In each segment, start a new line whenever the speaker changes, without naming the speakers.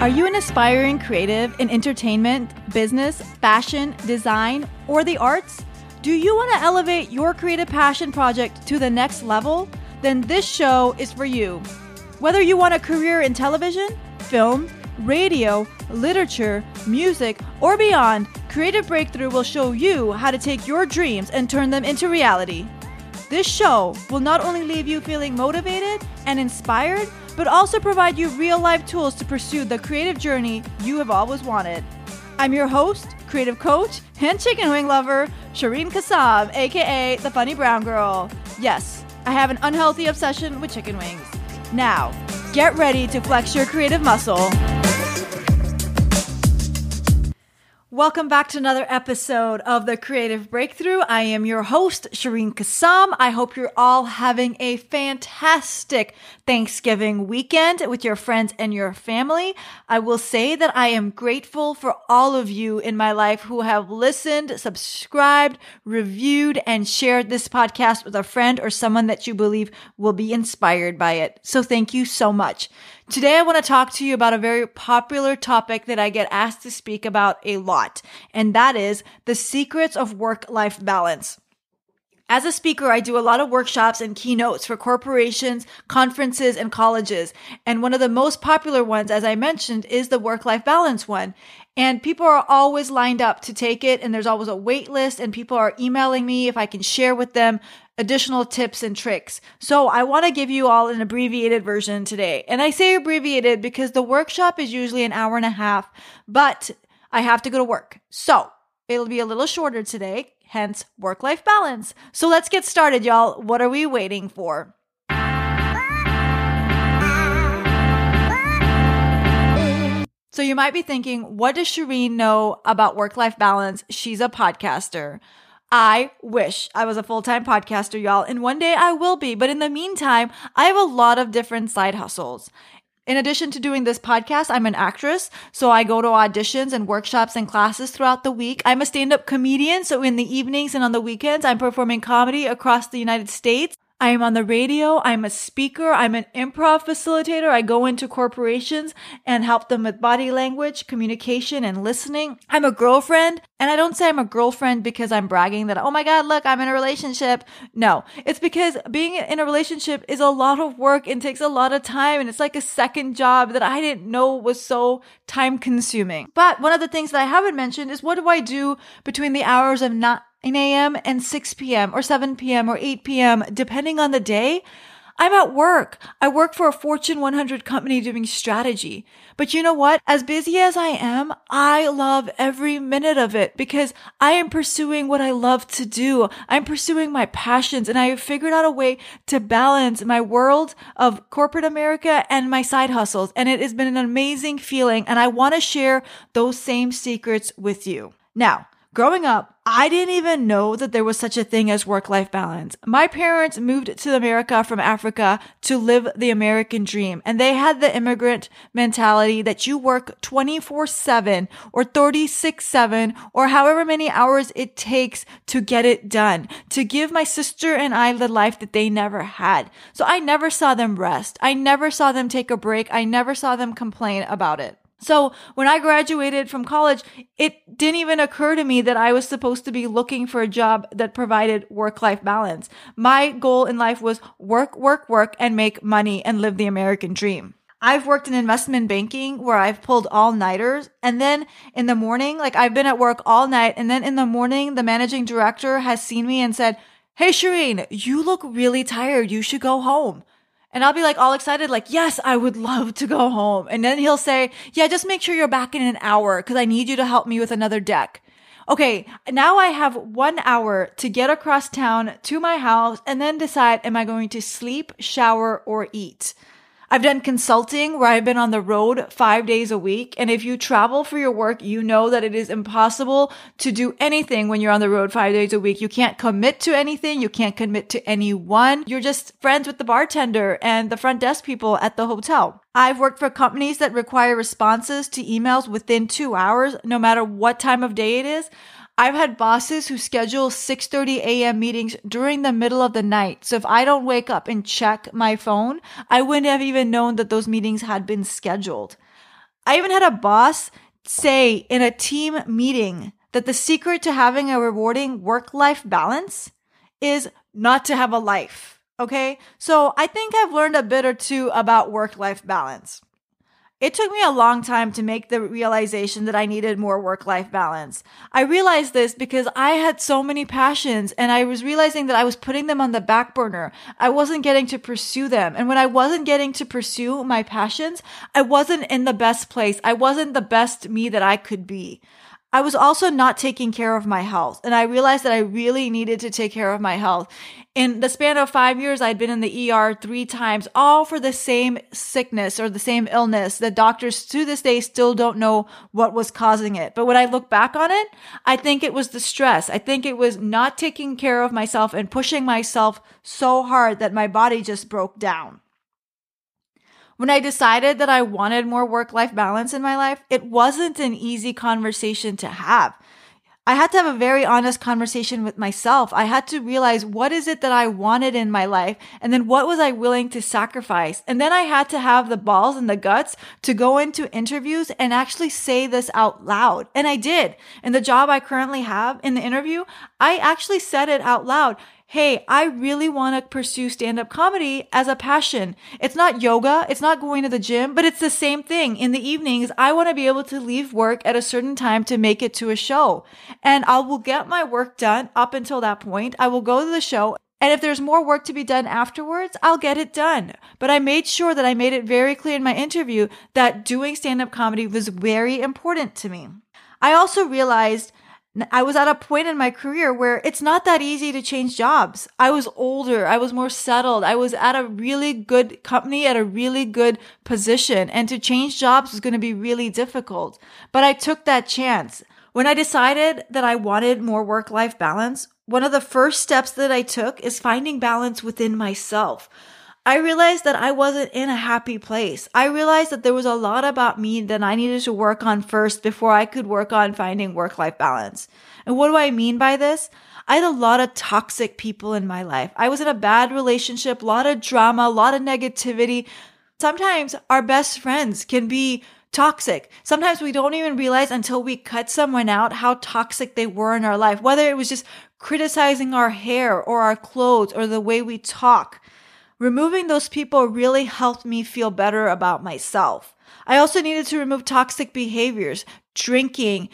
Are you an aspiring creative in entertainment, business, fashion, design, or the arts? Do you want to elevate your creative passion project to the next level? Then this show is for you. Whether you want a career in television, film, radio, literature, music, or beyond, Creative Breakthrough will show you how to take your dreams and turn them into reality. This show will not only leave you feeling motivated and inspired, but also provide you real life tools to pursue the creative journey you have always wanted. I'm your host, creative coach, and chicken wing lover, Shireen Kassam, aka the Funny Brown Girl. Yes, I have an unhealthy obsession with chicken wings. Now, get ready to flex your creative muscle. Welcome back to another episode of the Creative Breakthrough. I am your host, Shireen Kassam. I hope you're all having a fantastic Thanksgiving weekend with your friends and your family. I will say that I am grateful for all of you in my life who have listened, subscribed, reviewed, and shared this podcast with a friend or someone that you believe will be inspired by it. So thank you so much. Today, I want to talk to you about a very popular topic that I get asked to speak about a lot, and that is the secrets of work life balance. As a speaker, I do a lot of workshops and keynotes for corporations, conferences, and colleges. And one of the most popular ones, as I mentioned, is the work life balance one. And people are always lined up to take it, and there's always a wait list, and people are emailing me if I can share with them additional tips and tricks. So I want to give you all an abbreviated version today. And I say abbreviated because the workshop is usually an hour and a half, but I have to go to work. So it'll be a little shorter today, hence work life balance. So let's get started, y'all. What are we waiting for? So you might be thinking, what does Shireen know about work life balance? She's a podcaster. I wish I was a full time podcaster, y'all, and one day I will be. But in the meantime, I have a lot of different side hustles. In addition to doing this podcast, I'm an actress, so I go to auditions and workshops and classes throughout the week. I'm a stand up comedian, so in the evenings and on the weekends, I'm performing comedy across the United States. I am on the radio. I'm a speaker. I'm an improv facilitator. I go into corporations and help them with body language, communication, and listening. I'm a girlfriend. And I don't say I'm a girlfriend because I'm bragging that, oh my God, look, I'm in a relationship. No, it's because being in a relationship is a lot of work and takes a lot of time. And it's like a second job that I didn't know was so time consuming. But one of the things that I haven't mentioned is what do I do between the hours of not 9 a.m. and 6 p.m. or 7 p.m. or 8 p.m., depending on the day, I'm at work. I work for a Fortune 100 company doing strategy. But you know what? As busy as I am, I love every minute of it because I am pursuing what I love to do. I'm pursuing my passions and I have figured out a way to balance my world of corporate America and my side hustles. And it has been an amazing feeling. And I want to share those same secrets with you. Now, Growing up, I didn't even know that there was such a thing as work life balance. My parents moved to America from Africa to live the American dream, and they had the immigrant mentality that you work 24 7 or 36 7 or however many hours it takes to get it done, to give my sister and I the life that they never had. So I never saw them rest. I never saw them take a break. I never saw them complain about it. So when I graduated from college, it didn't even occur to me that I was supposed to be looking for a job that provided work life balance. My goal in life was work, work, work and make money and live the American dream. I've worked in investment banking where I've pulled all nighters. And then in the morning, like I've been at work all night. And then in the morning, the managing director has seen me and said, Hey, Shireen, you look really tired. You should go home. And I'll be like all excited, like, yes, I would love to go home. And then he'll say, yeah, just make sure you're back in an hour because I need you to help me with another deck. Okay, now I have one hour to get across town to my house and then decide, am I going to sleep, shower, or eat? I've done consulting where I've been on the road five days a week. And if you travel for your work, you know that it is impossible to do anything when you're on the road five days a week. You can't commit to anything. You can't commit to anyone. You're just friends with the bartender and the front desk people at the hotel. I've worked for companies that require responses to emails within two hours, no matter what time of day it is. I've had bosses who schedule 6:30 a.m. meetings during the middle of the night. So if I don't wake up and check my phone, I wouldn't have even known that those meetings had been scheduled. I even had a boss say in a team meeting that the secret to having a rewarding work life balance is not to have a life. Okay. So I think I've learned a bit or two about work life balance. It took me a long time to make the realization that I needed more work life balance. I realized this because I had so many passions and I was realizing that I was putting them on the back burner. I wasn't getting to pursue them. And when I wasn't getting to pursue my passions, I wasn't in the best place. I wasn't the best me that I could be. I was also not taking care of my health. And I realized that I really needed to take care of my health. In the span of five years, I'd been in the ER three times, all for the same sickness or the same illness. The doctors to this day still don't know what was causing it. But when I look back on it, I think it was the stress. I think it was not taking care of myself and pushing myself so hard that my body just broke down. When I decided that I wanted more work life balance in my life, it wasn't an easy conversation to have. I had to have a very honest conversation with myself. I had to realize what is it that I wanted in my life and then what was I willing to sacrifice? And then I had to have the balls and the guts to go into interviews and actually say this out loud. And I did. In the job I currently have in the interview, I actually said it out loud hey, I really want to pursue stand up comedy as a passion. It's not yoga. It's not going to the gym, but it's the same thing. In the evenings, I want to be able to leave work at a certain time to make it to a show. And I will get my work done up until that point. I will go to the show. And if there's more work to be done afterwards, I'll get it done. But I made sure that I made it very clear in my interview that doing stand up comedy was very important to me. I also realized I was at a point in my career where it's not that easy to change jobs. I was older. I was more settled. I was at a really good company at a really good position and to change jobs was going to be really difficult. But I took that chance. When I decided that I wanted more work life balance, one of the first steps that I took is finding balance within myself. I realized that I wasn't in a happy place. I realized that there was a lot about me that I needed to work on first before I could work on finding work life balance. And what do I mean by this? I had a lot of toxic people in my life. I was in a bad relationship, a lot of drama, a lot of negativity. Sometimes our best friends can be toxic. Sometimes we don't even realize until we cut someone out how toxic they were in our life, whether it was just criticizing our hair or our clothes or the way we talk. Removing those people really helped me feel better about myself. I also needed to remove toxic behaviors, drinking,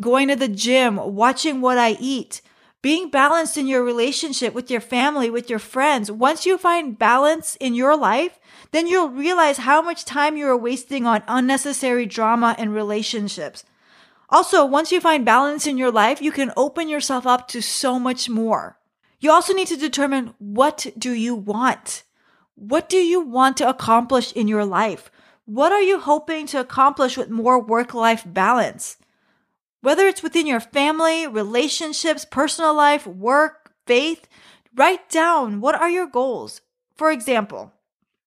going to the gym, watching what I eat, being balanced in your relationship with your family, with your friends. Once you find balance in your life, then you'll realize how much time you are wasting on unnecessary drama and relationships. Also, once you find balance in your life, you can open yourself up to so much more. You also need to determine what do you want? What do you want to accomplish in your life? What are you hoping to accomplish with more work life balance? Whether it's within your family, relationships, personal life, work, faith, write down what are your goals. For example,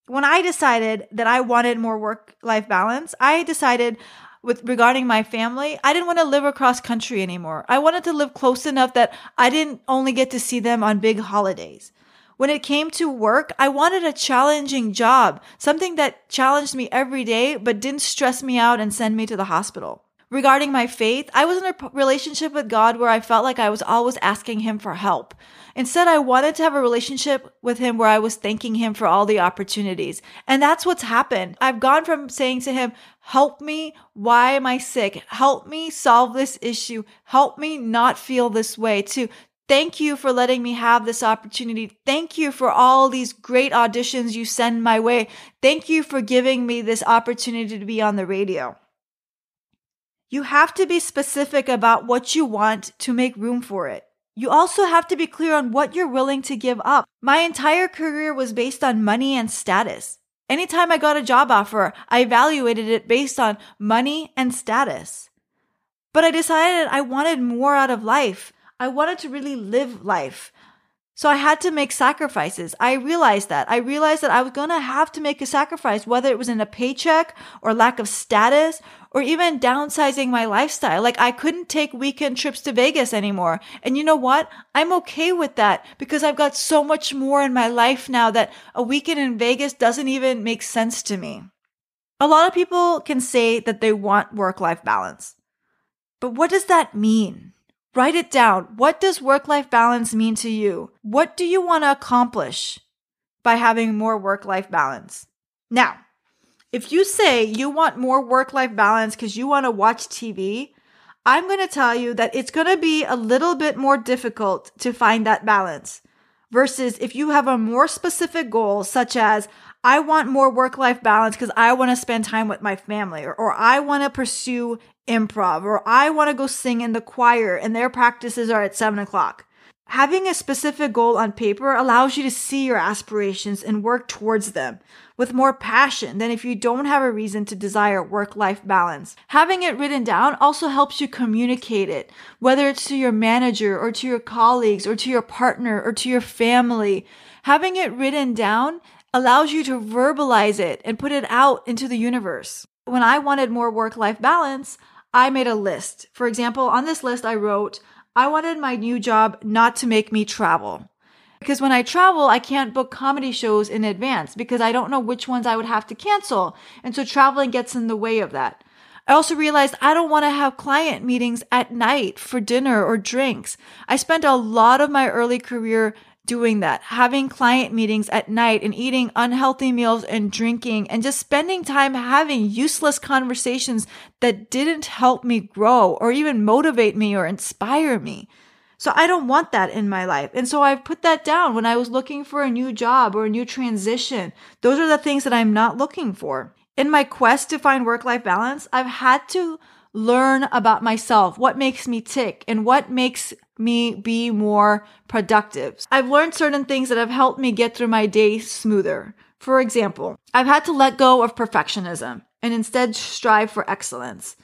when I decided that I wanted more work life balance, I decided with regarding my family, I didn't want to live across country anymore. I wanted to live close enough that I didn't only get to see them on big holidays. When it came to work, I wanted a challenging job, something that challenged me every day, but didn't stress me out and send me to the hospital. Regarding my faith, I was in a relationship with God where I felt like I was always asking Him for help. Instead, I wanted to have a relationship with him where I was thanking him for all the opportunities. And that's what's happened. I've gone from saying to him, help me. Why am I sick? Help me solve this issue. Help me not feel this way to Thank you for letting me have this opportunity. Thank you for all these great auditions you send my way. Thank you for giving me this opportunity to be on the radio. You have to be specific about what you want to make room for it. You also have to be clear on what you're willing to give up. My entire career was based on money and status. Anytime I got a job offer, I evaluated it based on money and status. But I decided I wanted more out of life. I wanted to really live life. So I had to make sacrifices. I realized that. I realized that I was going to have to make a sacrifice, whether it was in a paycheck or lack of status or even downsizing my lifestyle. Like I couldn't take weekend trips to Vegas anymore. And you know what? I'm okay with that because I've got so much more in my life now that a weekend in Vegas doesn't even make sense to me. A lot of people can say that they want work life balance. But what does that mean? Write it down. What does work life balance mean to you? What do you want to accomplish by having more work life balance? Now, if you say you want more work life balance because you want to watch TV, I'm going to tell you that it's going to be a little bit more difficult to find that balance versus if you have a more specific goal, such as, I want more work life balance because I want to spend time with my family, or, or I want to pursue improv, or I want to go sing in the choir and their practices are at seven o'clock. Having a specific goal on paper allows you to see your aspirations and work towards them with more passion than if you don't have a reason to desire work life balance. Having it written down also helps you communicate it, whether it's to your manager or to your colleagues or to your partner or to your family. Having it written down allows you to verbalize it and put it out into the universe. When I wanted more work life balance, I made a list. For example, on this list, I wrote, I wanted my new job not to make me travel. Because when I travel, I can't book comedy shows in advance because I don't know which ones I would have to cancel. And so traveling gets in the way of that. I also realized I don't want to have client meetings at night for dinner or drinks. I spent a lot of my early career doing that, having client meetings at night and eating unhealthy meals and drinking and just spending time having useless conversations that didn't help me grow or even motivate me or inspire me. So I don't want that in my life. And so I've put that down when I was looking for a new job or a new transition. Those are the things that I'm not looking for. In my quest to find work life balance, I've had to learn about myself, what makes me tick and what makes me be more productive. I've learned certain things that have helped me get through my day smoother. For example, I've had to let go of perfectionism and instead strive for excellence.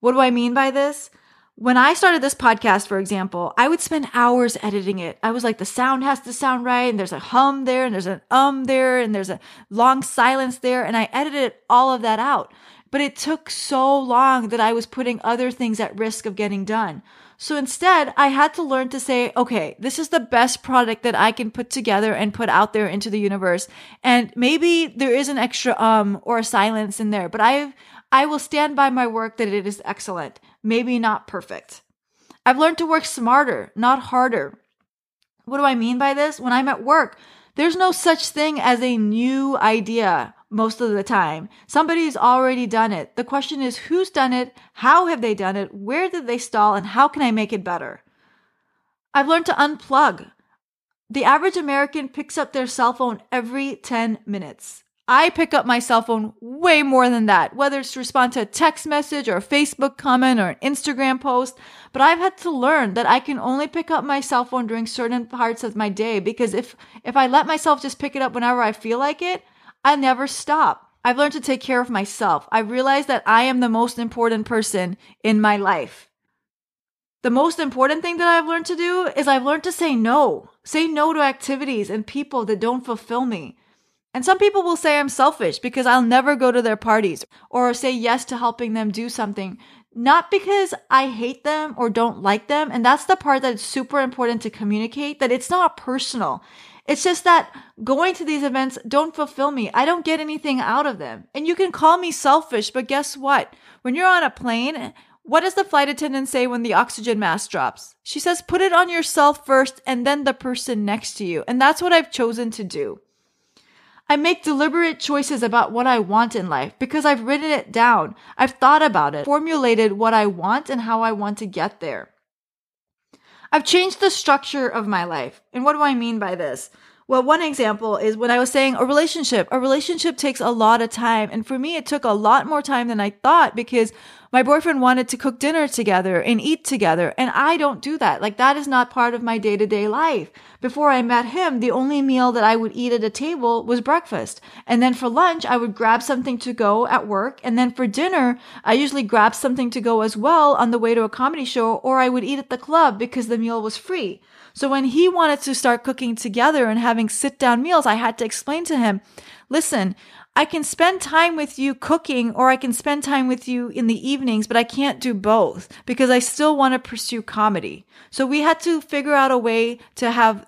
What do I mean by this? When I started this podcast, for example, I would spend hours editing it. I was like, the sound has to sound right, and there's a hum there, and there's an um there, and there's a long silence there, and I edited all of that out. But it took so long that I was putting other things at risk of getting done. So instead, I had to learn to say, okay, this is the best product that I can put together and put out there into the universe. And maybe there is an extra um or a silence in there, but I I will stand by my work that it is excellent, maybe not perfect. I've learned to work smarter, not harder. What do I mean by this? When I'm at work, there's no such thing as a new idea most of the time. Somebody's already done it. The question is who's done it? How have they done it? Where did they stall? And how can I make it better? I've learned to unplug. The average American picks up their cell phone every 10 minutes. I pick up my cell phone way more than that, whether it's to respond to a text message or a Facebook comment or an Instagram post. But I've had to learn that I can only pick up my cell phone during certain parts of my day because if, if I let myself just pick it up whenever I feel like it, I never stop. I've learned to take care of myself. I've realized that I am the most important person in my life. The most important thing that I've learned to do is I've learned to say no. Say no to activities and people that don't fulfill me. And some people will say I'm selfish because I'll never go to their parties or say yes to helping them do something. Not because I hate them or don't like them. And that's the part that's super important to communicate that it's not personal. It's just that going to these events don't fulfill me. I don't get anything out of them. And you can call me selfish, but guess what? When you're on a plane, what does the flight attendant say when the oxygen mask drops? She says, put it on yourself first and then the person next to you. And that's what I've chosen to do. I make deliberate choices about what I want in life because I've written it down. I've thought about it, formulated what I want and how I want to get there. I've changed the structure of my life. And what do I mean by this? Well, one example is when I was saying a relationship. A relationship takes a lot of time. And for me, it took a lot more time than I thought because my boyfriend wanted to cook dinner together and eat together. And I don't do that. Like that is not part of my day to day life. Before I met him, the only meal that I would eat at a table was breakfast. And then for lunch, I would grab something to go at work. And then for dinner, I usually grab something to go as well on the way to a comedy show or I would eat at the club because the meal was free. So when he wanted to start cooking together and having sit down meals, I had to explain to him, listen, I can spend time with you cooking or I can spend time with you in the evenings, but I can't do both because I still want to pursue comedy. So we had to figure out a way to have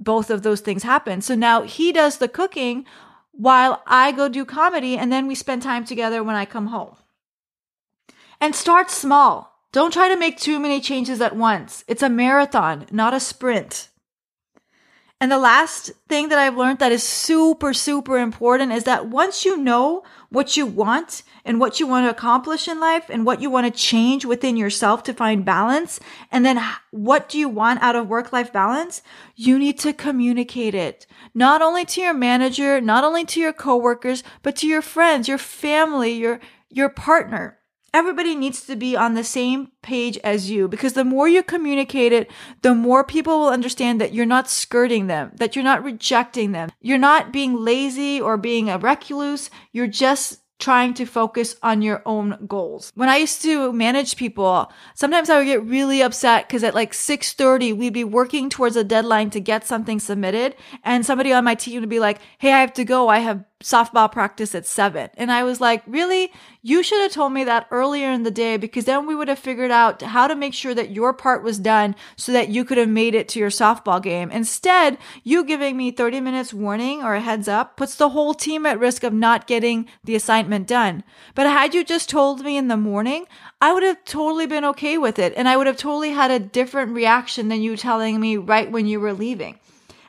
both of those things happen. So now he does the cooking while I go do comedy and then we spend time together when I come home. And start small. Don't try to make too many changes at once. It's a marathon, not a sprint. And the last thing that I've learned that is super, super important is that once you know what you want and what you want to accomplish in life and what you want to change within yourself to find balance, and then what do you want out of work life balance, you need to communicate it. Not only to your manager, not only to your coworkers, but to your friends, your family, your, your partner everybody needs to be on the same page as you because the more you communicate it, the more people will understand that you're not skirting them, that you're not rejecting them. You're not being lazy or being a recluse. You're just trying to focus on your own goals. When I used to manage people, sometimes I would get really upset because at like 6:30 we'd be working towards a deadline to get something submitted and somebody on my team would be like, "Hey, I have to go. I have softball practice at seven. And I was like, really? You should have told me that earlier in the day because then we would have figured out how to make sure that your part was done so that you could have made it to your softball game. Instead, you giving me 30 minutes warning or a heads up puts the whole team at risk of not getting the assignment done. But had you just told me in the morning, I would have totally been okay with it. And I would have totally had a different reaction than you telling me right when you were leaving.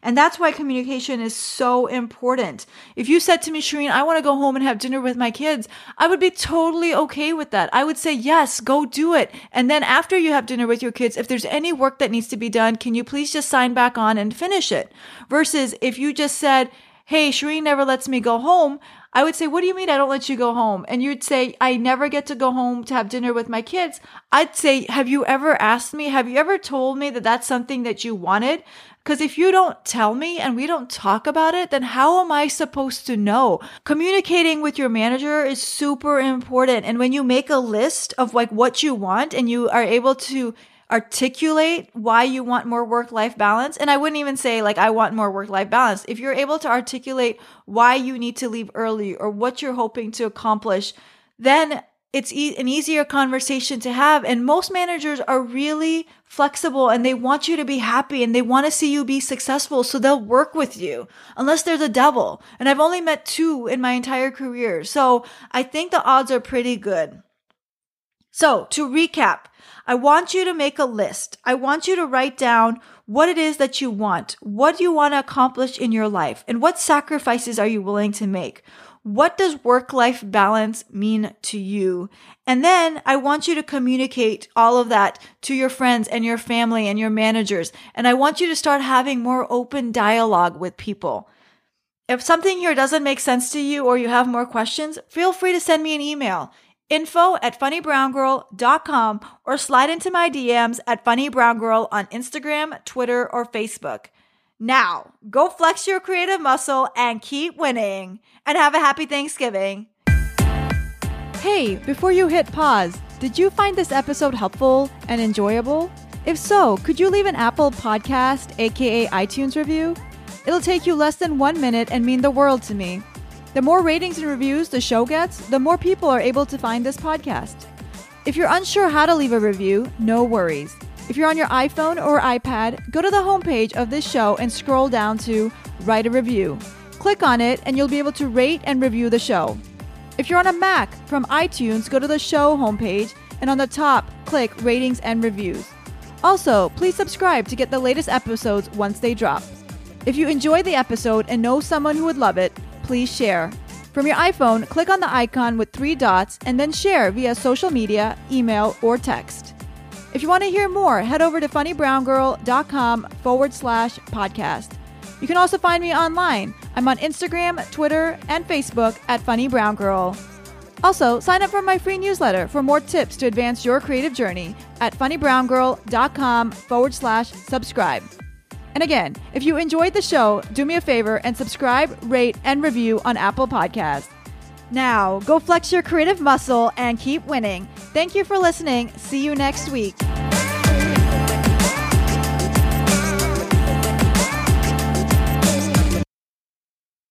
And that's why communication is so important. If you said to me, Shireen, I want to go home and have dinner with my kids, I would be totally okay with that. I would say, yes, go do it. And then after you have dinner with your kids, if there's any work that needs to be done, can you please just sign back on and finish it? Versus if you just said, Hey, Shireen never lets me go home. I would say, What do you mean I don't let you go home? And you'd say, I never get to go home to have dinner with my kids. I'd say, Have you ever asked me? Have you ever told me that that's something that you wanted? Because if you don't tell me and we don't talk about it, then how am I supposed to know? Communicating with your manager is super important. And when you make a list of like what you want and you are able to articulate why you want more work life balance. And I wouldn't even say like, I want more work life balance. If you're able to articulate why you need to leave early or what you're hoping to accomplish, then it's e- an easier conversation to have. And most managers are really flexible and they want you to be happy and they want to see you be successful. So they'll work with you unless they're the devil. And I've only met two in my entire career. So I think the odds are pretty good. So to recap, I want you to make a list. I want you to write down what it is that you want. What you want to accomplish in your life? And what sacrifices are you willing to make? What does work life balance mean to you? And then I want you to communicate all of that to your friends and your family and your managers. And I want you to start having more open dialogue with people. If something here doesn't make sense to you or you have more questions, feel free to send me an email info at funnybrowngirl.com or slide into my DMs at funnybrowngirl on Instagram, Twitter, or Facebook. Now, go flex your creative muscle and keep winning. And have a happy Thanksgiving. Hey, before you hit pause, did you find this episode helpful and enjoyable? If so, could you leave an Apple Podcast, aka iTunes review? It'll take you less than one minute and mean the world to me. The more ratings and reviews the show gets, the more people are able to find this podcast. If you're unsure how to leave a review, no worries. If you're on your iPhone or iPad, go to the homepage of this show and scroll down to Write a Review. Click on it and you'll be able to rate and review the show. If you're on a Mac, from iTunes, go to the show homepage and on the top, click Ratings and Reviews. Also, please subscribe to get the latest episodes once they drop. If you enjoyed the episode and know someone who would love it, please share. From your iPhone, click on the icon with three dots and then share via social media, email, or text. If you want to hear more, head over to funnybrowngirl.com forward slash podcast. You can also find me online. I'm on Instagram, Twitter, and Facebook at Funny Brown Girl. Also, sign up for my free newsletter for more tips to advance your creative journey at funnybrowngirl.com forward slash subscribe. And again, if you enjoyed the show, do me a favor and subscribe, rate, and review on Apple Podcasts. Now, go flex your creative muscle and keep winning. Thank you for listening. See you next week.